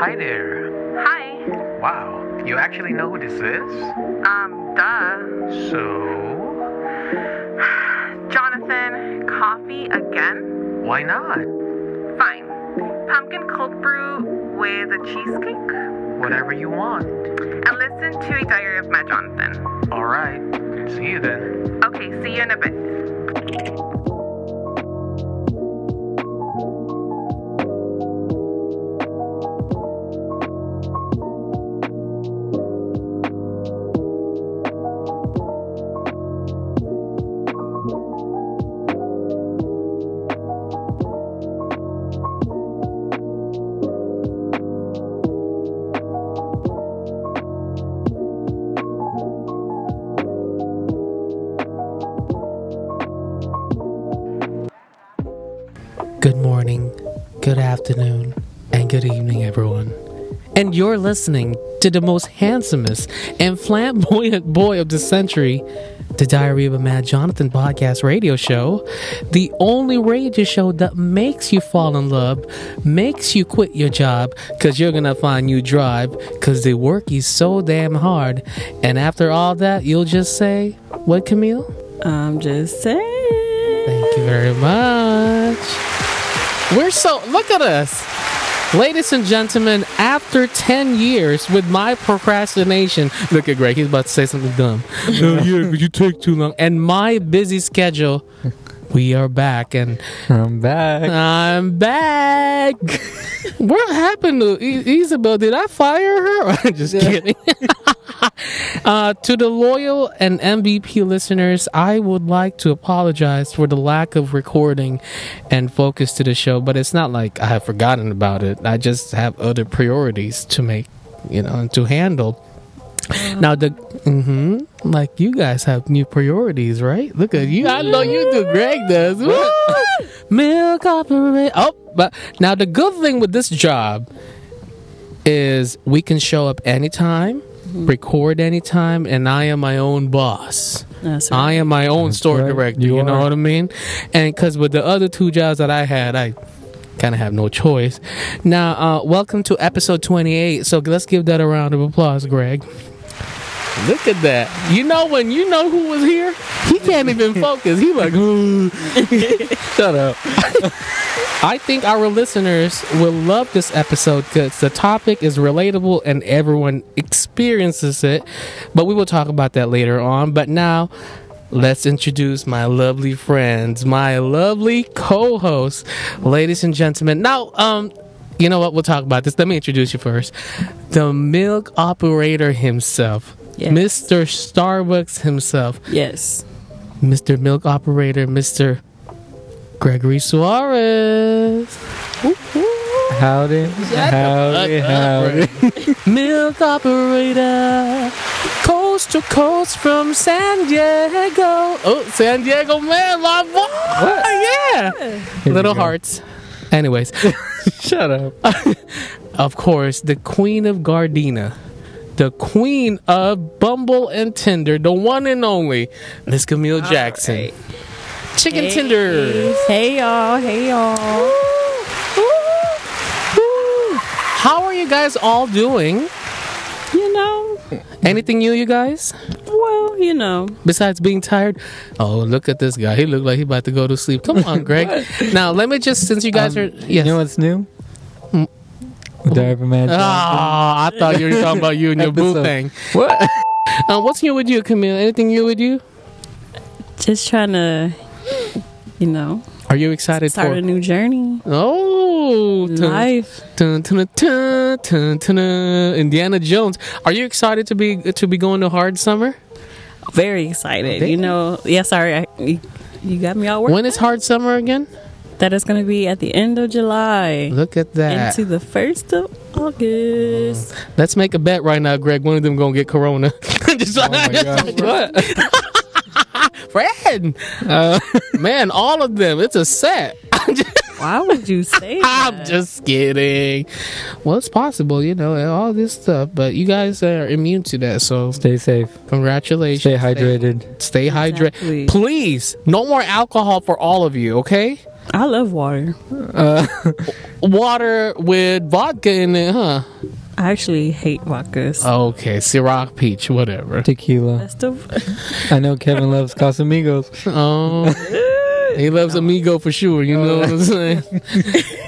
Hi there. Hi. Wow, you actually know who this is? Um, duh. So, Jonathan, coffee again? why not? Fine. Pumpkin cold brew with a cheesecake? Whatever you want. And listen to a diary of Mad Jonathan. Alright, see you then. Okay, see you in a bit. You're listening to the most handsomest and flamboyant boy of the century, the Diary of a Mad Jonathan podcast radio show, the only radio show that makes you fall in love, makes you quit your job because you're gonna find you drive because they work you so damn hard. And after all that, you'll just say, What, Camille? I'm just saying. Thank you very much. We're so look at us. Ladies and gentlemen, after 10 years with my procrastination, look at Greg, he's about to say something dumb. no, yeah, but you take too long. And my busy schedule, we are back and I'm back. I'm back. what happened to I- Isabel? Did I fire her? I'm just kidding. uh, to the loyal and MVP listeners, I would like to apologize for the lack of recording and focus to the show, but it's not like I have forgotten about it. I just have other priorities to make, you know, and to handle. Now the hmm like you guys have new priorities, right? Look at you. I know you do. Greg does. Woo! Milk operator. Oh, but now the good thing with this job is we can show up anytime, record anytime, and I am my own boss. That's I am my own store right. director. You, You know what I mean? And because with the other two jobs that I had, I kind of have no choice. Now, uh, welcome to episode 28. So let's give that a round of applause, Greg. Look at that. You know when you know who was here? He can't even focus. He like, shut up. I think our listeners will love this episode because the topic is relatable and everyone experiences it. But we will talk about that later on. But now, let's introduce my lovely friends, my lovely co-hosts, ladies and gentlemen. Now, um, you know what? We'll talk about this. Let me introduce you first. The milk operator himself, Yes. Mr. Starbucks himself, Yes. Mr. Milk Operator, Mr. Gregory Suarez. Howdy. Howdy. Howdy. Milk Operator, coast to coast from San Diego. Oh, San Diego, man, my boy. What? Yeah. Here Little hearts. Anyways, Shut up. of course, the Queen of Gardena. The queen of Bumble and Tinder, the one and only Miss Camille Jackson. Chicken Hey. tenders. Hey y'all. Hey y'all. How are you guys all doing? You know. Anything new, you guys? Well, you know. Besides being tired? Oh, look at this guy. He looked like he about to go to sleep. Come on, Greg. now, let me just, since you guys Um, are. Yes. You know what's new? Diver Man. Oh, I thought you were talking about you and your boo thing. What? Uh, what's new with you, Camille? Anything new with you? Just trying to, you know, Are you excited start for? a new journey. Oh, in dun, Life. dun, dun, dun, dun, dun, dun. Indiana Jones. Are you excited to be to be going to Hard Summer? Very excited. Damn. You know. Yeah. Sorry. I, you, you got me all worked. When is Hard Summer again? That is going to be at the end of July. Look at that. Into the first of August. Let's make a bet right now, Greg. One of them gonna get corona. Just Oh my gosh. What? Fred, Uh, man, all of them. It's a set. Why would you say that? I'm just kidding. Well, it's possible, you know, and all this stuff, but you guys are immune to that, so stay safe. congratulations. Stay hydrated. Stay hydrated. Exactly. Please, no more alcohol for all of you, okay? I love water. Uh, Water with vodka in it, huh? I actually hate vodkas. Okay, Ciroc Peach, whatever. tequila. That's the I know Kevin loves Casamigos. Oh, he loves Amigo for sure. You know what I'm saying?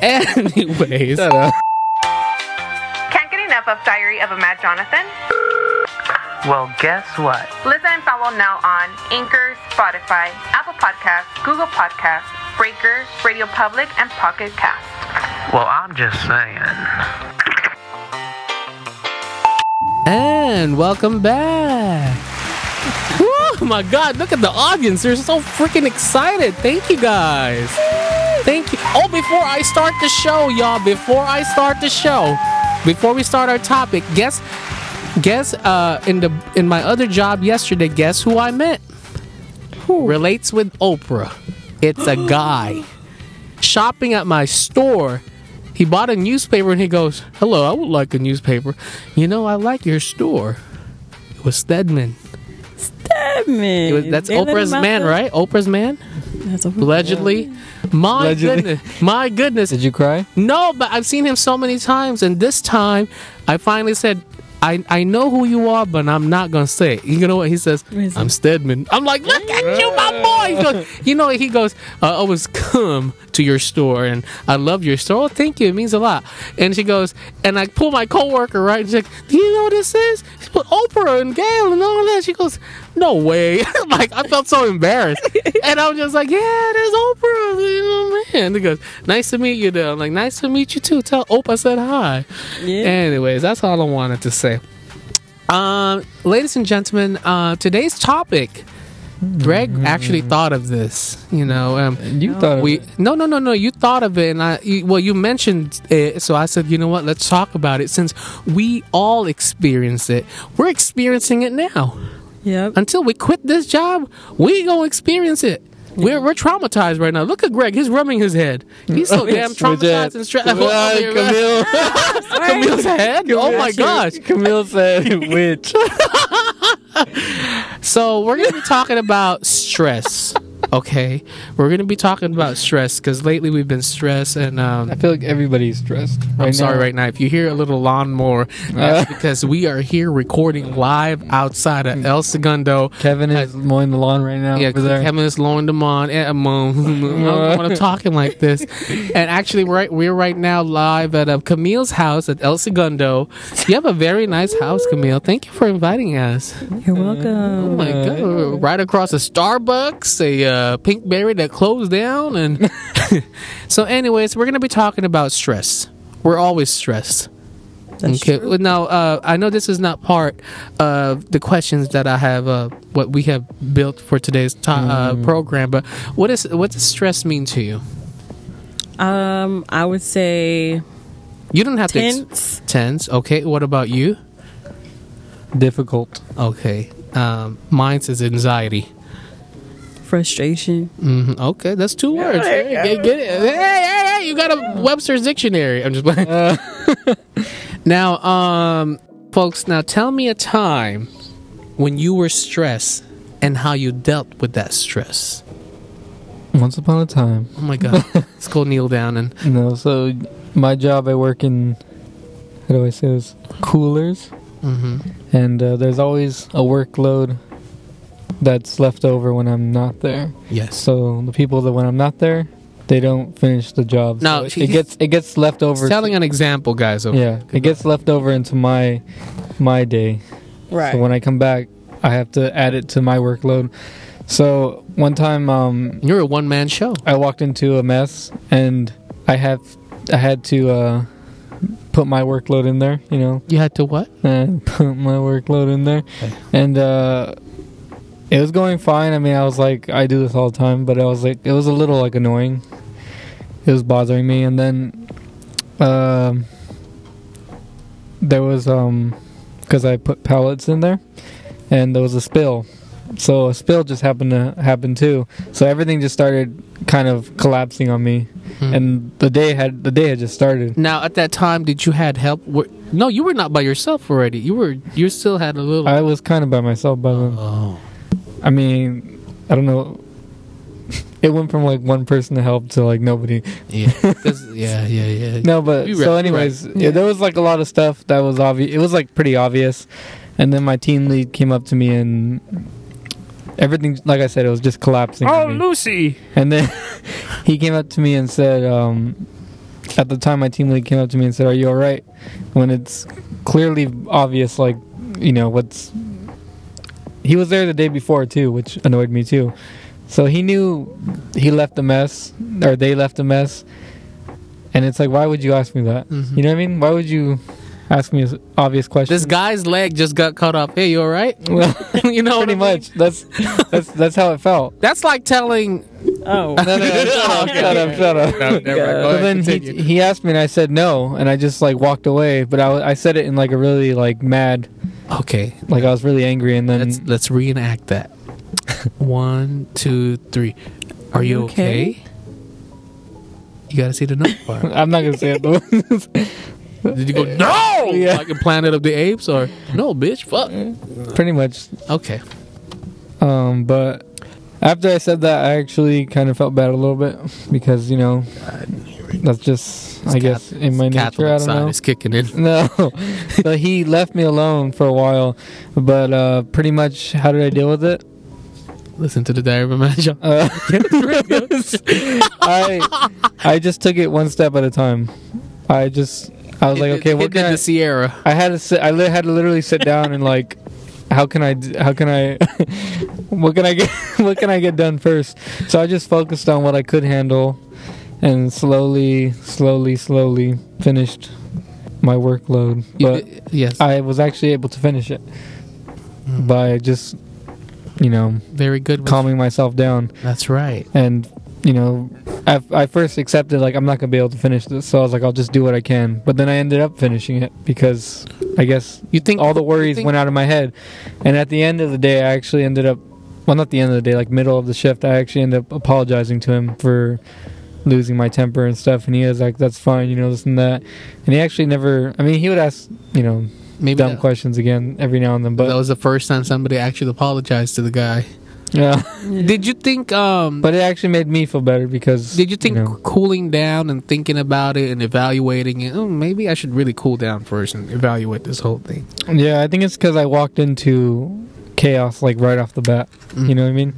Anyways, Shut up. Can't get enough of Diary of a Mad Jonathan? Well, guess what? Listen and follow now on Anchor, Spotify, Apple Podcasts, Google Podcasts, Breaker, Radio Public, and Pocket Cast. Well, I'm just saying. and welcome back. Oh my God! Look at the audience; they're so freaking excited. Thank you guys. Thank you. Oh, before I start the show, y'all. Before I start the show, before we start our topic, guess, guess, uh, in the in my other job yesterday, guess who I met? Who relates with Oprah? It's a guy shopping at my store. He bought a newspaper and he goes, "Hello, I would like a newspaper. You know, I like your store." It was Stedman. man. It was, that's They Oprah's him man, the- right? Oprah's man, That's Oprah's allegedly. My Allegedly. goodness, my goodness. Did you cry? No, but I've seen him so many times, and this time I finally said, I, I know who you are, but I'm not gonna say it. You know what he says? I'm? Stedman. I'm like, look at you, my boy. He goes, you know, he goes, uh, I was come to your store, and I love your store. Oh, thank you. It means a lot. And she goes, and I pull my coworker right, and she's like, do you know what this is? She put Oprah and Gail and all that. She goes, no way. like I felt so embarrassed, and I was just like, yeah, there's Oprah. You know, man. He goes, nice to meet you, though. I'm like, nice to meet you too. Tell Oprah I said hi. Yeah. Anyways, that's all I wanted to say. Um, ladies and gentlemen, uh, today's topic. Greg actually thought of this. You know, um, You thought of we it. no no no no. You thought of it, and I you, well, you mentioned it, so I said, you know what? Let's talk about it since we all experience it. We're experiencing it now. Yep. Until we quit this job, we gonna experience it. We're, we're traumatized right now. Look at Greg; he's rubbing his head. He's so damn traumatized and stressed. Ah, Camille. Camille's head. Oh my gosh! Camille said which. So we're gonna be talking about stress. Okay, we're gonna be talking about stress because lately we've been stressed, and um, I feel like everybody's stressed. Right I'm sorry right now if you hear a little lawnmower. That's because we are here recording live outside of El Segundo. Kevin is mowing the lawn right now Yeah, over there. Kevin is blowing them on. Eh, Mo. I don't want to talking like this. And actually, we're right, we're right now live at uh, Camille's house at El Segundo. You have a very nice house, Camille. Thank you for inviting us. You're welcome. Oh my god! Right across a Starbucks, a uh, Pinkberry that closed down, and so. Anyways, we're gonna be talking about stress. We're always stressed. That's okay. true. Now, uh, I know this is not part of the questions that I have, uh, what we have built for today's to- uh, program. But what is what does stress mean to you? Um, I would say You don't have to ex- tense. tense. Okay. What about you? Difficult. Okay. Um, mine says anxiety. Frustration. hmm Okay, that's two words. Hey, get, get it. Hey, hey, hey, you got a Webster's dictionary. I'm just playing. now, um, folks, now tell me a time when you were stressed and how you dealt with that stress. Once upon a time. Oh my God. Let's go kneel down and. No, so my job, I work in, how do I say this? Coolers. hmm And uh, there's always a workload that's left over when I'm not there. Yes. So the people that when I'm not there, they don't finish the job. No, so it, gets it gets left over. Telling an example, guys. Okay. yeah, it gets left over into my my day. Right. So when I come back, I have to add it to my workload. So one time, um, You're a one man show. I walked into a mess, and I have I had to uh, put my workload in there. You know, You had to what? and put my workload in there, Okay. and uh, it was going fine. I mean, I was like, I do this all the time, but I was like, it was a little like annoying. It was bothering me, and then um, there was um, because I put pallets in there, and there was a spill. So a spill just happened to happen too. So everything just started kind of collapsing on me, Hmm. and the day had the day had just started. Now, at that time, did you had help? Were- No, you were not by yourself already. You were. You still had a little. I was kind of by myself by then. oh. I mean, I don't know. it went from like one person to help to like nobody. Yeah, 'cause- yeah, yeah, yeah. No, but You so anyways, right. yeah, there was like a lot of stuff that was obvious. It was like pretty obvious, and then my team lead came up to me and everything, like I said, it was just collapsing. Oh. Lucy. And then he came up to me and said, um, at the time, my team lead came up to me and said, "Are you all right?" When it's clearly obvious, like you know what's. He was there the day before too, which annoyed me too. So he knew he left a mess, or they left a mess. And it's like, why would you ask me that? Mhm. You know what I mean? Why would you ask me an obvious question? This guy's leg just got cut off. Hey, you all right? Well, you know, what pretty I mean? much. That's that's that's how it felt. That's like telling. Oh. No, no, no, shut up, shut up, shut up. No, never mind. Go then he, continue. he asked me and I said no and I just like walked away but I, I said it in like a really like mad Okay, like I was really angry and then let's let's reenact that. One, two, three. Are you okay? Okay. You gotta see the no part. I'm not gonna say it though Did you go no? Yeah. Like in Planet of the Apes, or no, bitch, fuck. pretty much Okay. um but after I said that I actually kind of felt bad a little bit because you know that's just I guess in my nature I don't know is kicking in. no so he left me alone for a while but uh pretty much how did I deal with it Listen to the Diary of a Magi. Uh, I I just took it one step at a time. I just I was like, okay, what can I? the Sierra? I had to sit. I li- had to literally sit down and like, how can I How can I? what can I get? What can I get done first? So I just focused on what I could handle, and slowly, slowly, slowly finished my workload. But yes, I was actually able to finish it Mm. by just, you know, very good. calming myself down That's right. and you know I, I first accepted like i'm not gonna be able to finish this so i was like i'll just do what i can but then i ended up finishing it because i guess You think all the worries went out of my head and at the end of the day i actually ended up well not the end of the day like middle of the shift i actually ended up apologizing to him for losing my temper and stuff and he was like that's fine you know this and that and he actually never i mean he would ask you know maybe dumb that, questions again every now and then But that was the first time somebody actually apologized to the guy. yeah Did you think? Um, but it actually made me feel better because did you think know, cooling down and thinking about it and evaluating it? Oh, maybe I should really cool down first and evaluate this whole thing. Yeah, I think it's because I walked into chaos like right off the bat. Mm. You know what I mean?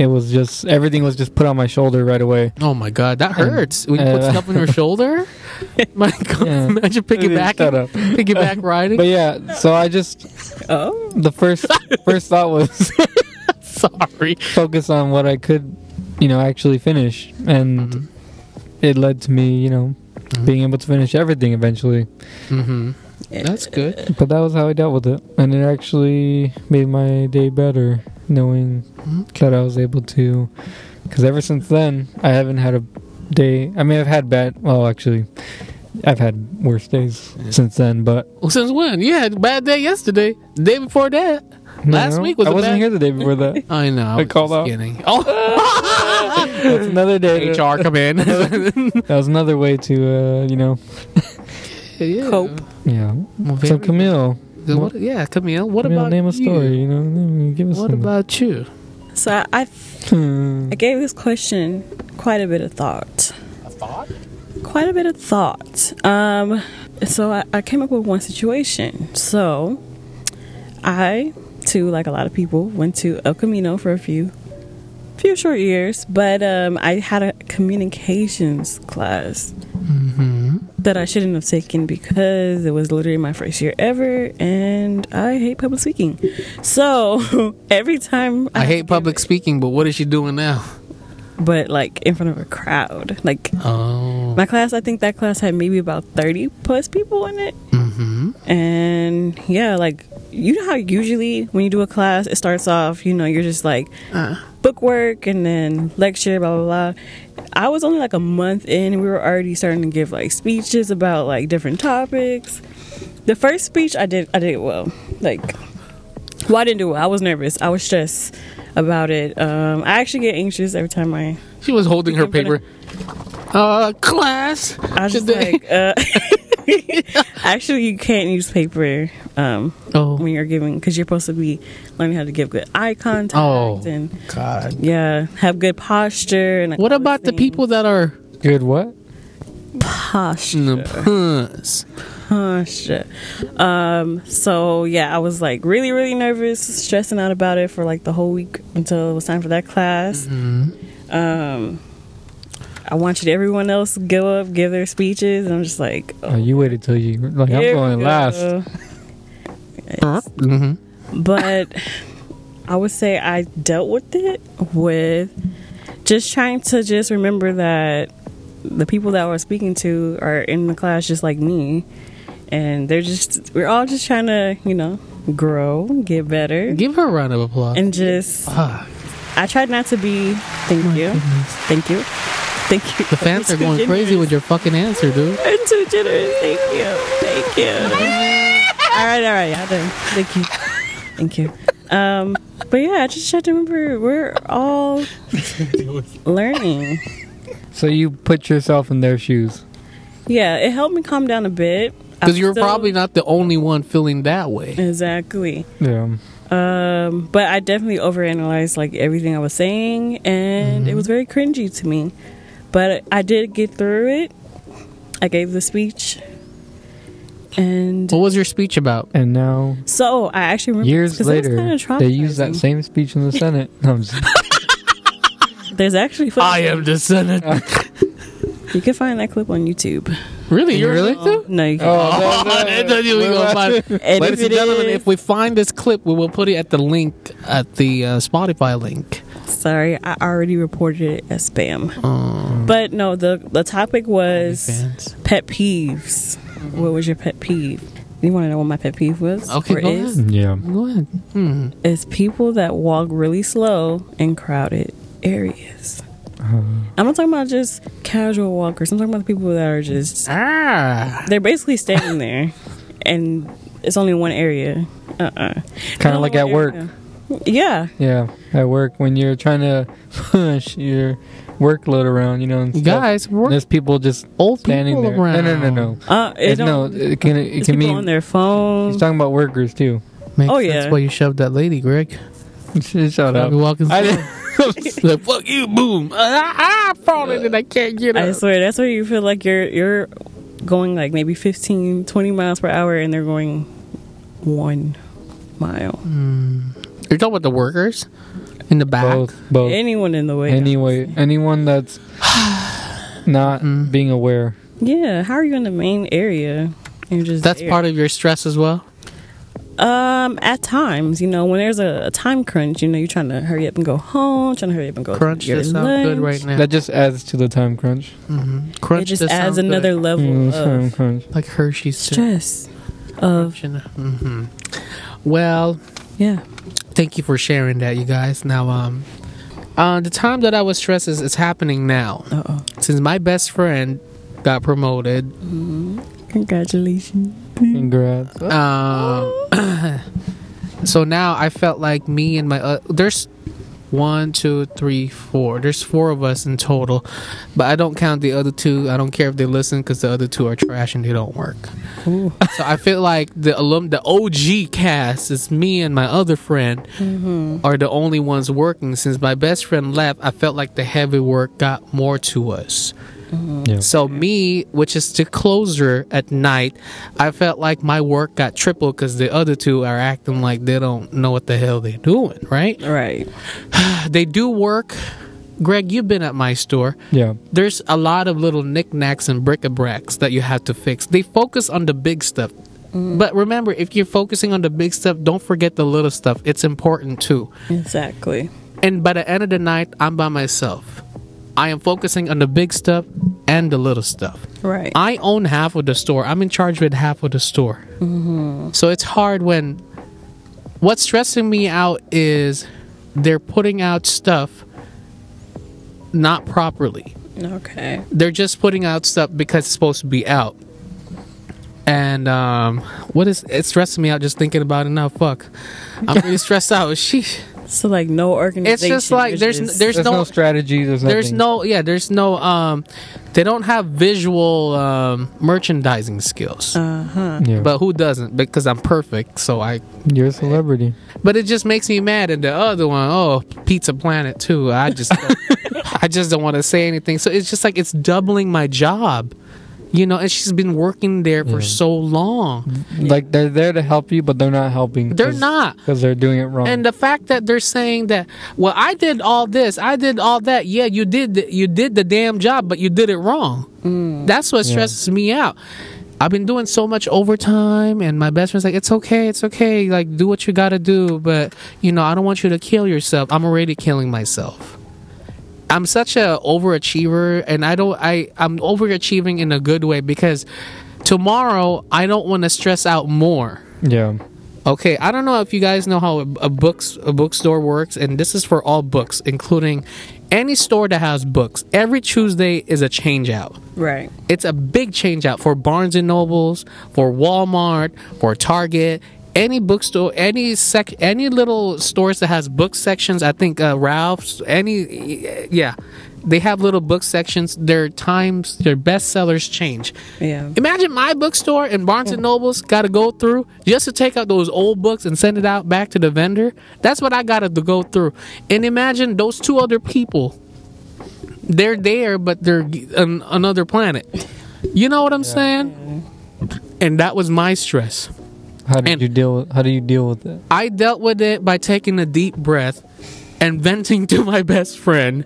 It was just everything was just put on my shoulder right away. Oh my god, that And, hurts. When you put uh, stuff on your shoulder. My god, Yeah. imagine piggyback, Shut up. piggyback riding. But yeah, so I just Oh. the first first thought was Sorry. focus on what I could, you know, actually finish, and Mhm. it led to me, you know, Mhm. being able to finish everything eventually. Mm-hmm. That's good. But that was how I dealt with it, and it actually made my day better knowing that I was able to. Because ever since then, I haven't had a day. I mean, I've had bad. Well, actually, I've had worse days Yeah. since then. But Well, since when? You had a bad day yesterday. The day before that. Last week was I a wasn't bad- here the day before that. I know. I, I was called just out. kidding. Oh. That's another day. to- HR come in. That was another way to, uh, you know, yeah. Cope. yeah. Well, So Camille. What, yeah, Camille. What Camille, about name a you? story. You know, give us What some. about you? So I, I, Hmm. I gave this question quite a bit of thought. A thought? Quite a bit of thought. Um, so I, I came up with one situation. So I, too, like a lot of people, went to El Camino for a few, few short years. But um, I had a communications class Mm-hmm. That I shouldn't have taken because it was literally my first year ever, and I hate public speaking. So every time I hate public it- speaking, but what is she doing now? but like in front of a crowd. Like Oh. my class, I think that class had maybe about thirty plus people in it, Mm-hmm. and yeah, like you know how usually when you do a class, it starts off, you know, you're just like Uh, book work and then lecture, blah blah blah. I was only like a month in, and we were already starting to give like speeches about like different topics. The first speech I did, I did well. Like, well, I didn't do well. I was nervous. I was stressed about it. Um, I actually get anxious every time I. she was holding her In front paper. Uh, class. I was just Today- like, uh, actually, you can't use paper Um, Oh, when you're giving, because you're supposed to be learning how to give good eye contact Oh. and God. yeah, have good posture. And What about the people that are Good what? posture? mm, puss? posture. Um, so yeah, I was like really, really nervous, stressing out about it for like the whole week until it was time for that class. Um, I wanted everyone else to go up, give their speeches, and I'm just like, Oh, you waited till you like I'm going we last. Go. hmm but I would say I dealt with it with just trying to just remember that the people that I was speaking to are in the class just like me, and they're just we're all just trying to you know grow, get better, Give her a round of applause. and just Ah, I tried not to be. Thank you, thank you, thank you. the fans are going crazy with your fucking answer, dude. I'm too generous. Thank you. Thank you. All right, all right, yeah, done. Thank you. Thank you. Um, but yeah, I just have to remember we're all learning. So you put yourself in their shoes. Yeah, it helped me calm down a bit. Because you're still- probably not the only one feeling that way. exactly. Yeah. Um, but I definitely overanalyzed like everything I was saying, and it was very cringy to me. But I did get through it. I gave the speech, and What was your speech about? And now so I actually remember years 'cause it later they use that same speech in the Senate. No, I'm There's actually footage. the Senate. You can find that clip on YouTube. really? You're Really? really? No, you can't. Oh, that- that's what we gonna find. And Ladies if and it gentlemen, is- if we find this clip, we will put it at the link at the uh, Spotify link. Sorry, I already reported it as spam. Um, But no, the the topic was fans. pet peeves. What was your pet peeve? You want to know what my pet peeve was? Okay, Or go is? ahead. yeah. Go ahead. Hmm. Is people that walk really slow in crowded areas. I'm not talking about just casual walkers. I'm talking about the people that are just Ah. they're basically standing there, and it's only one area. Uh uh Kind of like at work. Yeah, Yeah, at work when you're trying to push your workload around, you know, and stuff. Guys, work there's people just old standing people there. around. No, no, no, no. uh, it It, no, don't. it can it it's can people mean on their he's talking about workers too. Makes Oh, sense yeah. why you shoved that lady, Greg. Shut I'll up. walking I slow. like, fuck you, boom. Ah, I'm falling and I can't get up. I swear that's where you feel like you're you're going like maybe 15, 20 miles per hour, and they're going one mile. You're talking about the workers in the back? Both, both. Anyone in the way? Anyway, anyone that's not Mm. being aware. Yeah. How are you in the main area? You're just That's there. part of your stress as well? Um, at times, you know, when there's a, a time crunch, you know, you're trying to hurry up and go home, trying to hurry up and go Crunch, to your that sounds good right now. That just adds to the time crunch. mm-hmm. Crunch It just adds another good. level Mm, time of crunch. Like Hershey's. stress. Of Mm-hmm. Well, yeah. Thank you for sharing that, you guys. Now, um, uh, the time that I was stressed is it's happening now. Uh oh. Since my best friend got promoted, Congratulations. Congrats. um, so now I felt like me and my uh, there's one, two, three, four. There's four of us in total, but I don't count the other two. I don't care if they listen because the other two are trash and they don't work. So I feel like the alum, the OG cast is me and my other friend mm-hmm. are the only ones working. Since my best friend left, I felt like the heavy work got more to us. Yeah. So me, which is the closer at night, I felt like my work got tripled because the other two are acting like they don't know what the hell they're doing. Right? Right. They do work. Greg, you've been at my store. Yeah. There's a lot of little knickknacks and bric-a-bracs that you have to fix. They focus on the big stuff. Mm-hmm. But remember, if you're focusing on the big stuff, don't forget the little stuff. It's important too. Exactly. And by the end of the night, I'm by myself. I am focusing on the big stuff and the little stuff. Right. I own half of the store. I'm in charge with half of the store. So it's hard when. What's stressing me out is they're putting out stuff not properly. okay. They're just putting out stuff because it's supposed to be out. And um, what is it's stressing me out just thinking about it now? Fuck, I'm really stressed out. Sheesh. So like no organization. It's just like it's there's just- there's, There's no, no, strategy. There's there's no yeah there's no um they don't have visual um merchandising skills. uh-huh. Yeah. but who doesn't? Because I'm perfect, so I. you're a celebrity. But it just makes me mad. And the other one, oh, Pizza Planet too. I just, I just don't want to say anything. So it's just like it's doubling my job, you know. And she's been working there for Yeah. so long. Mm-hmm. Like they're there to help you, but they're not helping. They're not. because they're doing it wrong. And the fact that they're saying that, well, I did all this, I did all that. Yeah, you did, the, you did the damn job, but you did it wrong. Mm. That's what Yeah. stresses me out. I've been doing so much overtime, and my best friend's like, "It's okay, it's okay. Like, do what you gotta do, but you know, I don't want you to kill yourself. I'm already killing myself." I'm such a overachiever, and I don't. I I'm overachieving in a good way because tomorrow I don't want to stress out more. yeah. Okay, I don't know if you guys know how a, a books a bookstore works, and this is for all books, including any store that has books. Every Tuesday is a change out. Right. It's a big change out for Barnes and Nobles, for Walmart, for Target, any bookstore, any sec, any little stores that has book sections. I think uh, Ralph's, any, yeah, they have little book sections. Their times, their best sellers change. Yeah. Imagine my bookstore and Barnes and Nobles got to go through just to take out those old books and send it out back to the vendor. That's what I got to go through. And imagine those two other people. They're there, but they're on another planet. You know what I'm saying? And that was my stress. How did And- you deal? with How do you deal with it? I dealt with it by taking a deep breath and venting to my best friend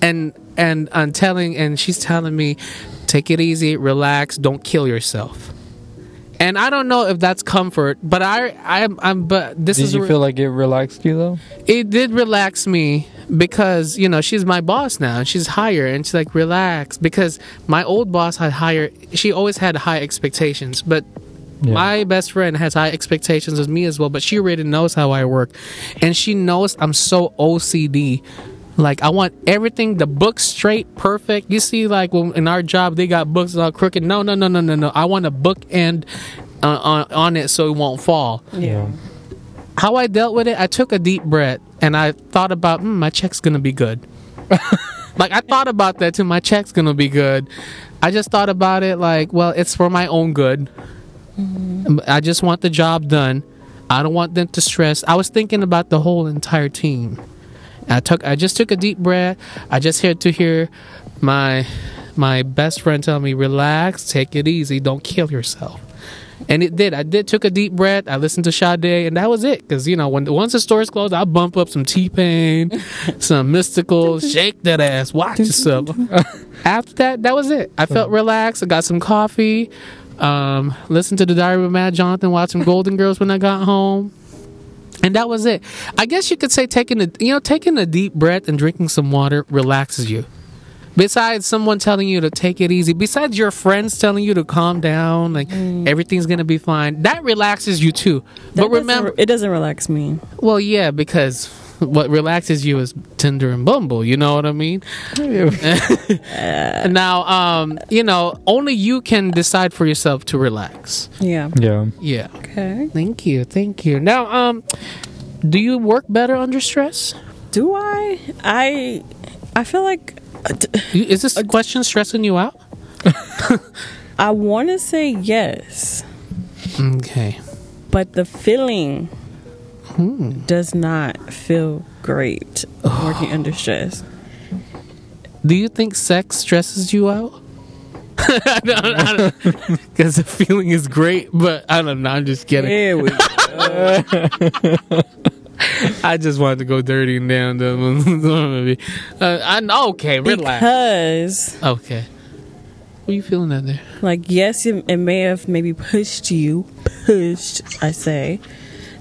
and and and telling and she's telling me take it easy, relax, don't kill yourself. And I don't know if that's comfort, but I I'm, I'm but this Did is Did you re- feel like it relaxed you though? it did relax me because you know she's my boss now and she's higher and she's like relax because my old boss had higher she always had high expectations but Yeah. my best friend has high expectations of me as well but she already knows how i work and she knows i'm so ocd like i want everything the book straight perfect you see like when in our job they got books all crooked no no no no no no i want a book end uh, on, on it so it won't fall Yeah. how I dealt with it, I took a deep breath and I thought about, mm, my check's gonna be good. like I thought about that too. My check's gonna be good. I just thought about it like, well, it's for my own good. Mm-hmm. I just want the job done. I don't want them to stress. I was thinking about the whole entire team. I took. I just took a deep breath. I just had to hear my my best friend tell me, "Relax, take it easy, don't kill yourself." And it did. I did took a deep breath. I listened to Sade, and that was it. Because you know, when once the store's closed, I bump up some T Pain, some Mystikal, shake that ass, watch yourself. After that, that was it. I felt uh-huh. relaxed. I got some coffee. Um, listened to the Diary of Mad Jonathan. Watched some Golden Girls when I got home. And that was it. I guess you could say taking a you know taking a deep breath and drinking some water relaxes you. Besides someone telling you to take it easy, besides your friends telling you to calm down, like everything's gonna be fine, that relaxes you too. That but remember, it doesn't relax me. well, yeah, because what relaxes you is Tinder and Bumble. You know what I mean? now, um, you know, only you can decide for yourself to relax. Yeah. Yeah. Yeah. Okay. Thank you. Thank you. Now, um, do you work better under stress? Do I? I I feel like uh, You- Is this question stressing you out? I want to say yes, Okay. but the feeling does not feel great working under stress. Do you think sex stresses you out? Because the feeling is great, but I don't know. I'm just kidding. There we go. I just wanted to go dirty and down the movie. Uh, I know. Okay, relax. because Okay. What are you feeling out there? like yes it, it may have maybe pushed you pushed i say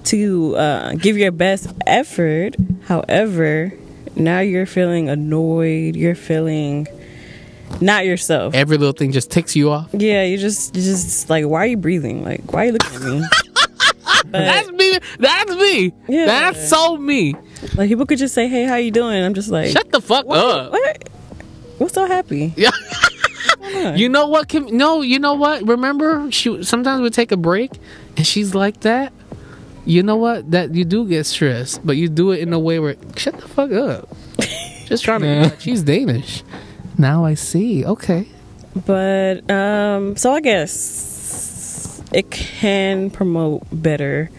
to uh, give your best effort however now you're feeling annoyed you're feeling not yourself Every little thing just ticks you off. yeah you just you just like why are you breathing like why are you looking at me That's me. That's me. Yeah. That's so me. like people could just say hey how you doing i'm just like Shut the fuck what, up. what what's so happy Yeah. You know what? Kim, no, you know what? Remember, she sometimes we take a break, and she's like that. You know what? That you do get stressed, but you do it in a way where shut the fuck up. Just trying to. Yeah. She's Danish. Now I see. Okay. But um, so I guess it can promote better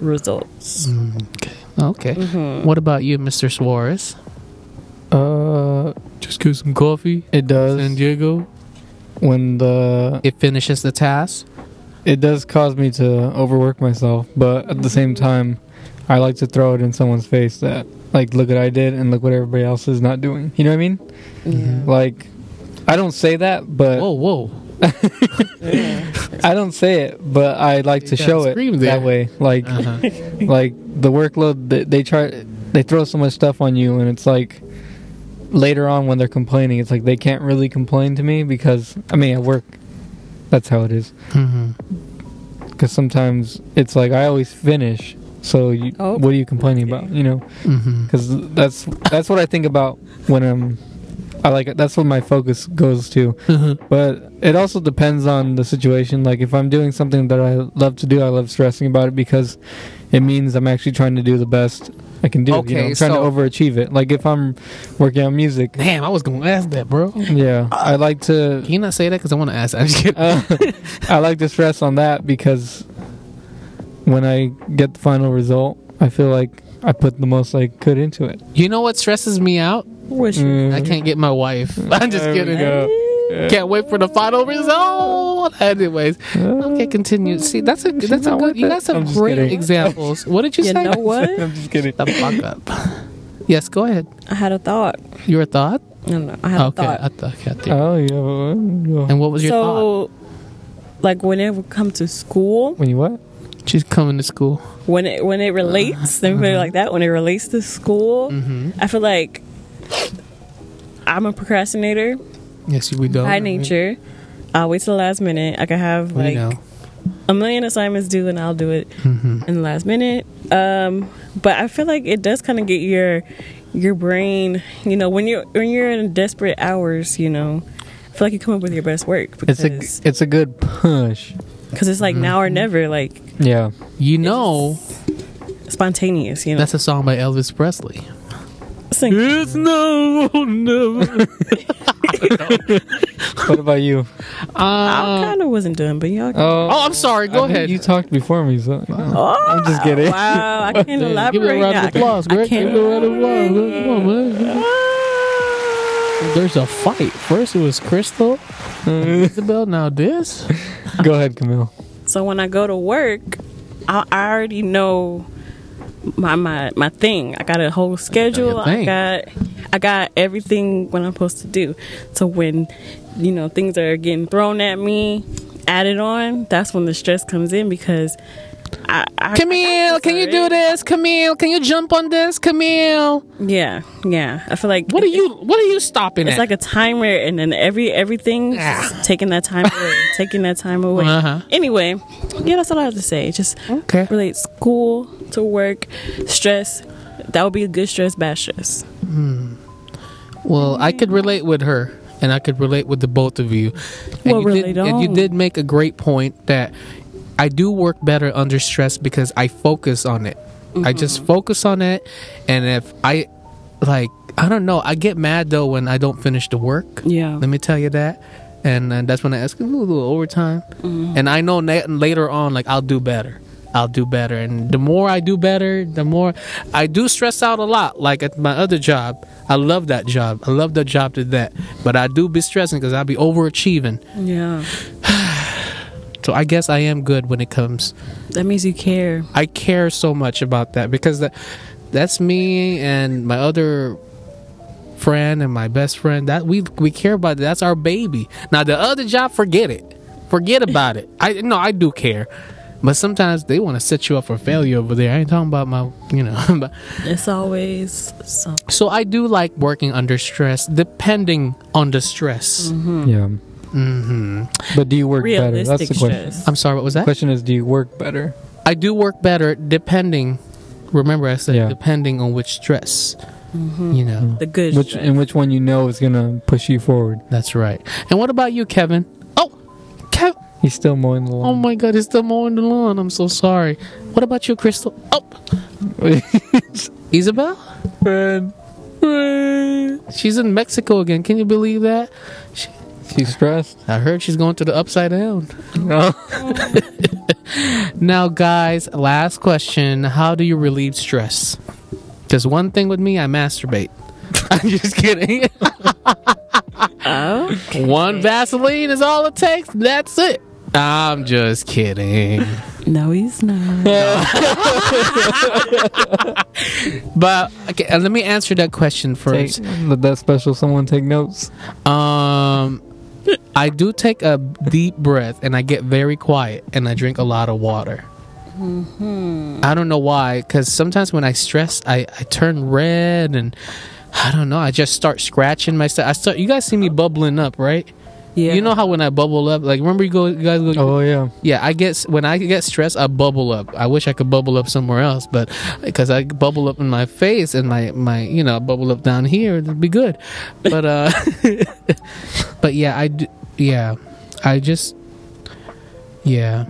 results. Okay. Okay. Mm-hmm. What about you, Mr. Suarez? Uh, Just get some coffee. it does San Diego. when the It finishes the task. It does cause me to overwork myself, but at the same time, I like to throw it in someone's face that like look what I did and look what everybody else is not doing. You know what I mean? Yeah. Like, I don't say that, but Whoa, whoa. I don't say it, but I like to show it scream that way. Like, Uh-huh. like the workload that they try, they throw so much stuff on you, and it's like later on when they're complaining, it's like they can't really complain to me because I mean I work, that's how it is. Mhm. Because sometimes it's like I always finish. So you, Oh, what are you complaining about? You know, Mhm. because that's that's what I think about when I'm. I like it. That's what my focus goes to. Mhm. But it also depends on the situation. Like if I'm doing something that I love to do, I love stressing about it because it means I'm actually trying to do the best I can do. you know, Okay, I'm trying so- to overachieve it. Like if I'm working on music, Damn, I was gonna ask that, bro. yeah, I like to. Can you not say that? Because I want to ask. I'm just kidding. Uh, I like to stress on that because when I get the final result, I feel like I put the most I could into it. you know what stresses me out? Wish Mm. I can't get my wife. I'm just There we kidding. Go. Can't wait for the final result. Anyways, okay, continue. See, that's a She's that's a good. You got some great kidding. examples. What did you, You say? know what? I'm just kidding. The fuck up. Yes, go ahead. I had a thought. Your thought? No, no, I had Okay, a thought. I thought. Okay, I think. Oh yeah. and what was your thought? so, like when it would come to school, When you what? She's coming to school. when it when it relates, let me put it like that. When it relates to school, Mm-hmm. I feel like I'm a procrastinator Yes, we don't. by nature. I'll wait till the last minute. I can have We like know. a million assignments due, and I'll do it Mm-hmm. in the last minute. Um, but I feel like it does kind of get your your brain, you know, when you're when you're in desperate hours, you know, I feel like you come up with your best work It's because a it's a good push. because it's like now or never, like Yeah. You know, spontaneous, you know. that's a song by Elvis Presley. Sing. It's no, never. What about you? I Uh, kind of wasn't done, but y'all. Oh, oh, I'm sorry. Go I think ahead. You talked before me, so you know. Oh, I'm just kidding. Wow, I can't elaborate. Give it a round now. of applause, I Greg. Give can't. it a round of applause. Come on, man. There's a fight. First it was Crystal, Isabel. Now this. Go ahead, Camille. So when I go to work, I, I already know my my my thing. I got a whole schedule. I got I got everything what I'm supposed to do. So when you know things are getting thrown at me, added on, that's when the stress comes in because I, I Camille, can you do this? Camille, can you jump on this? Camille, Yeah, yeah. I feel like what are you? What are you stopping It's at? like a timer, and then every everything taking that time away, taking that time away. Uh-huh. Anyway, yeah, that's all I have to say. Just okay. relate school to work, stress. That would be a good stress, bad stress. Well, I could relate with her, and I could relate with the both of you. And Well, you really did, and you did make a great point that I do work better under stress because I focus on it. I Mm-hmm. just focus on it, and if I like, I don't know, I get mad though when I don't finish the work. Yeah. Let me tell you that. And, then that's when I ask a little, little overtime. Mm-hmm. And I know na- later on, like, I'll do better. I'll do better. And the more I do better, the more I do stress out a lot. Like at my other job, I love that job. I love the job to that. But I do be stressing because I'll be overachieving. Yeah. So I guess I am good when it comes. That means you care. I care so much about that because that, that's me and my other friend and my best friend that we we care about that. that's our baby now the other job forget it forget about it i no i do care but sometimes they want to set you up for failure over there i ain't talking about my you know but It's always some. so i do like working under stress depending on the stress Yeah. hmm But do you work better? That's the question. stress. i'm sorry what was The that question is, do you work better? i do work better depending remember i said Yeah. depending on which stress you know The good Which stress. and which one you know is gonna push you forward? That's right. And what about you, Kevin? Oh, Kev, He's still mowing the lawn. Oh my god, he's still mowing the lawn. I'm so sorry. What about you, Crystal? Oh, Isabel? Man, She's in Mexico again. Can you believe that? She's stressed. I heard she's going to the upside down. No. Oh. Now, guys, last question. How do you relieve stress? Because one thing with me, I masturbate. I'm just kidding. Oh, One Vaseline is all it takes. That's it. I'm just kidding. no, he's not. But okay, uh, let me answer that question Take, first. let that special someone take notes. Um, I do take a deep breath and I get very quiet and I drink a lot of water. I don't know why, because sometimes when I stress, I, I turn red and I don't know. I just start scratching myself. I start. You guys see me bubbling up, right? Yeah, You know how when I bubble up, like remember you go, you guys go. Oh yeah. Yeah, I get when I get stressed, I bubble up. I wish I could bubble up somewhere else, but because I bubble up in my face and my my you know bubble up down here, it'd be good. But uh, but yeah, I do, yeah, I just yeah,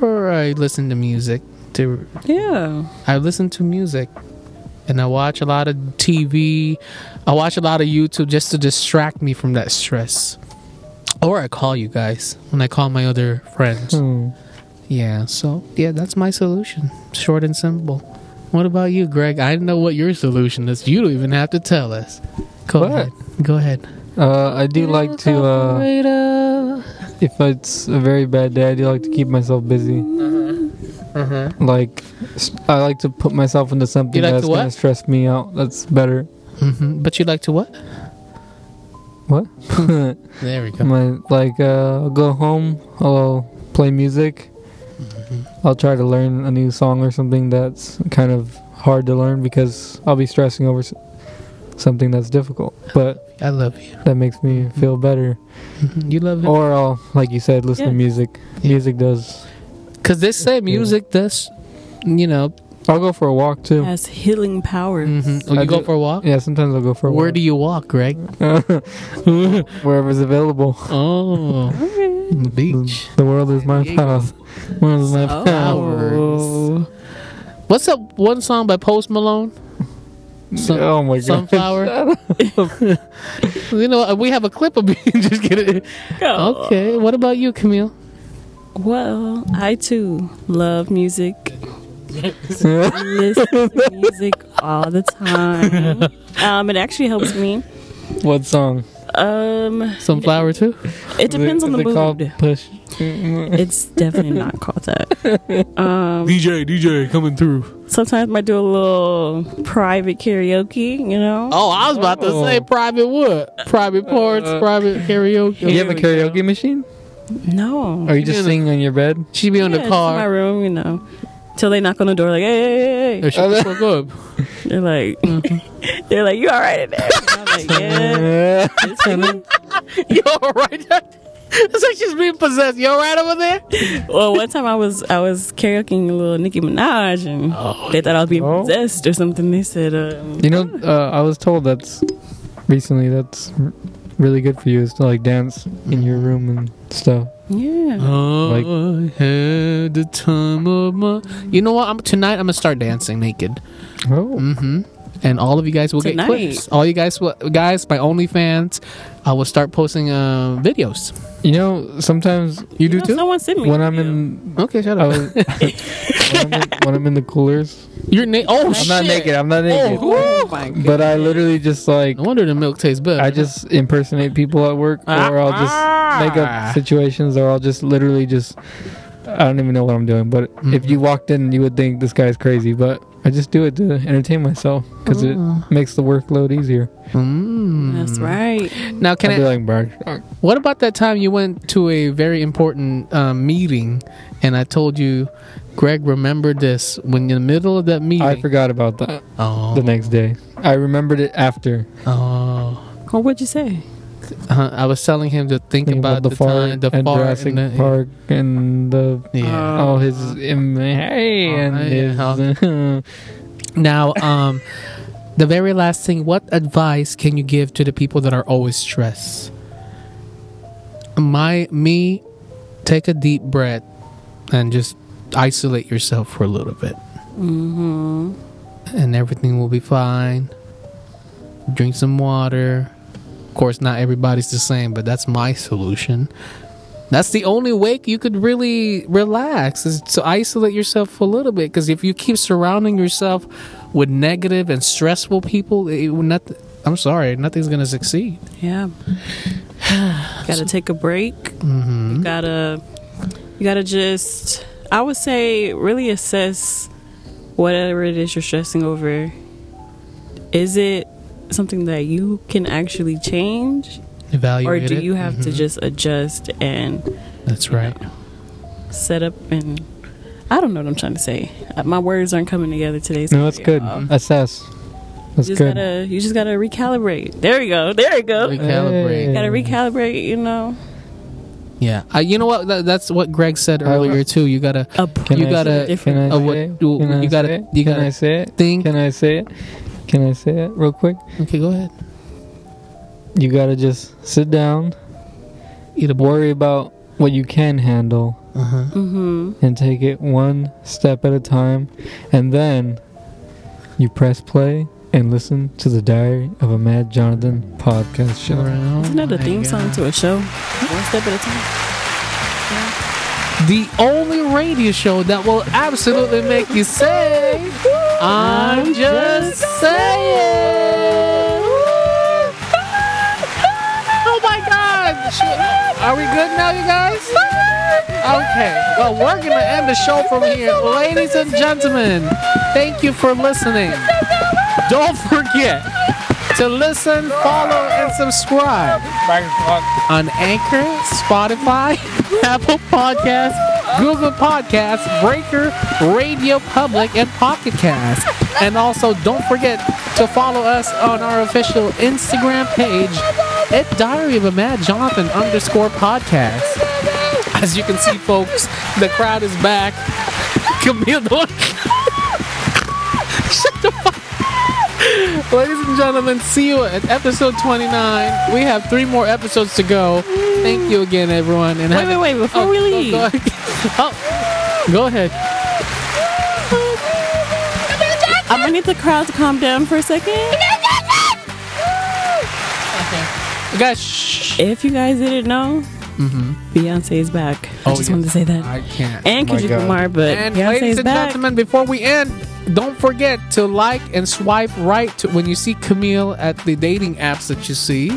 or I listen to music. To yeah. I listen to music, and I watch a lot of TV. I watch a lot of YouTube just to distract me from that stress. Or I call you guys when I call my other friends. Hmm. Yeah, so yeah, that's my solution. Short and simple. What about you, Greg? I know what your solution is. You don't even have to tell us. Go What? ahead. Go ahead. Uh, I do like to. Uh, if it's a very bad day, I do like to keep myself busy. Uh-huh. Uh-huh. Like, I like to put myself into something like that's to gonna stress me out. That's better. hmm But you like to what? What? There we go. My like, uh, I'll go home. I'll play music. Mm-hmm. I'll try to learn a new song or something that's kind of hard to learn because I'll be stressing over s- something that's difficult. But I love you. that makes me feel better. Mhm. You love it. Or I'll, like you said, listen to music. Yeah. Music does. Because they say music does, you know. I'll go for a walk too. Has healing powers. mhm. Oh, I you go do- for a walk? Yeah, sometimes I'll go for a Where walk. do you walk, Greg? Wherever's available. Oh, the beach. The world is my There you go. path. World is my Oh. path. What's up? One song by Post Malone. Sun- oh my god. Sunflower. you know, we have a clip of me. Just kidding. Oh. Okay. What about you, Camille? Well, I too love music. Listen to music all the time. Um, it actually helps me. what song? Um, Sunflower too. it depends Is on the is called mood. Push. It's definitely not called that. Um, DJ, DJ, coming through. sometimes I might do a little private karaoke. You know. Oh, I was about to Oh. say private what? Private parts, private karaoke. You have a karaoke machine? No. Or you just Yeah. sing on your bed? She be on Yeah, the car. in my room, you know. Till they knock on the door, like, hey, hey, hey, hey. Shut the fuck up. They're like, they're like, you all right in there? And I'm like, yeah. it's me." You alright? It's like she's being possessed. You alright over there? well, one time I was I was karaokeing a little Nicki Minaj, and Oh. they thought I was being Oh. possessed or something. They said, um, You know, uh, I was told that's recently that's r- really good for you is to like dance in your room and stuff. Yeah. I had the time of my. You know what? I'm tonight. I'm gonna start dancing naked. Oh, Mm-hmm. And all of you guys will Tonight. get clips. All you guys, will- guys, my OnlyFans, I will start posting uh, videos. you know, sometimes You do know, too? Someone sent me. when I'm video. in, Okay, shut I up. was, when, I'm in when I'm in the coolers, You're naked. Oh I'm shit! not naked. I'm not naked. oh my god. But I literally just like No wonder the milk tastes better. I just impersonate people at work, or I'll just make Ah. up situations, or I'll just literally just I don't even know what I'm doing. But if you walked in, you would think this guy's crazy, but I just do it to entertain myself because it makes the workload easier. Mm. That's right. Now, can I'll be I? like, Brad, What about that time you went to a very important um, meeting, and I told you, Greg, remember this when in the middle of that meeting. I forgot about that Oh, the next day. I remembered it after. oh. Well, what'd you say? Uh, I was telling him to think Thinking about, the, fart time, the and fart, Jurassic and the, Park and the Yeah. all his im- hey Oh, and yeah. his Now, um, the very last thing, what advice can you give to the people that are always stressed? My me take a deep breath and just isolate yourself for a little bit. Mm-hmm. And everything will be fine. Drink some water. Of course, not everybody's the same, but that's my solution. That's the only way you could really relax is to isolate yourself a little bit. Because if you keep surrounding yourself with negative and stressful people, it, will not, I'm sorry, nothing's gonna succeed. Yeah. gotta take a break. Mm-hmm. You gotta you gotta just I would say really assess whatever it is you're stressing over. Is it something that you can actually change? Or do it. you have to Mhm. just adjust and That's right. set up and I don't know what I'm trying to say. Uh, My words aren't coming together today. No, that's good. y'all. Assess. That's You just good. gotta you just gotta recalibrate. There you go. There you go. Recalibrate. Hey. Gotta recalibrate, you know. Yeah. Uh, you know what? That, that's what Greg said earlier too. You gotta Up Can You I- gotta- Can I uh, say what- it? you- Can I you gotta- say it? you Can gotta I say it? think. Can I say it? Can I say it real quick? Okay, go ahead. You gotta just sit down, Eat a boy. worry about what you can handle, Uh huh. Mm-hmm. and take it one step at a time, and then you press play and listen to the Diary of a Mad Jonathan podcast show. Isn't that a theme song to a show? One step at a time. The only radio show that will absolutely make you say, "I'm just saying." Oh my God! Are we good now, you guys? Okay. Well, we're gonna end the show from here, ladies and gentlemen. Thank you for listening. Don't forget to listen, follow, and subscribe on Anchor, Spotify, Apple Podcasts, Google Podcasts, Breaker, Radio Public, and Pocket Cast. And also, don't forget to follow us on our official Instagram page at Diary of a Mad Jonathan underscore podcast. As you can see, folks, the crowd is back. Camille, don't- shut the fuck Ladies and gentlemen, see you at episode 29. We have three more episodes to go. Thank you again, everyone. And Wait, wait, wait, before Oh, we oh, leave. Go, ahead. Oh, go ahead. I'm gonna need the crowd to calm down for a second. You guys, shh. If you guys didn't know, mm-hmm. Beyonce is back. I Oh, just yeah. wanted to say that. I can't. and Oh Kendrick. Lamar, but And Beyonce ladies is and back. gentlemen, before we end, don't forget to like and swipe right to, when you see Camille at the dating apps that you see.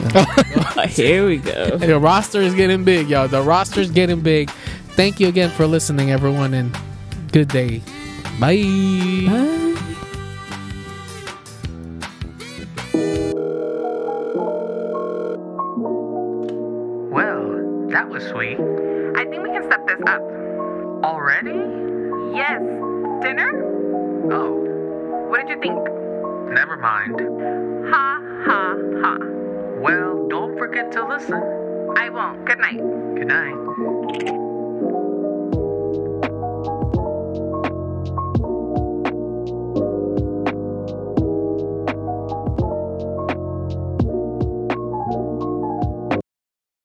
Here we go. The roster is getting big, y'all. The roster is getting big. Thank you again for listening, everyone, and good day. Bye. Bye. Well, that was sweet. I think we can step this up. Already? Yes. Dinner? Oh, What did you think? never mind. Ha ha ha. Well, don't forget to listen. I won't. Good night. Good night.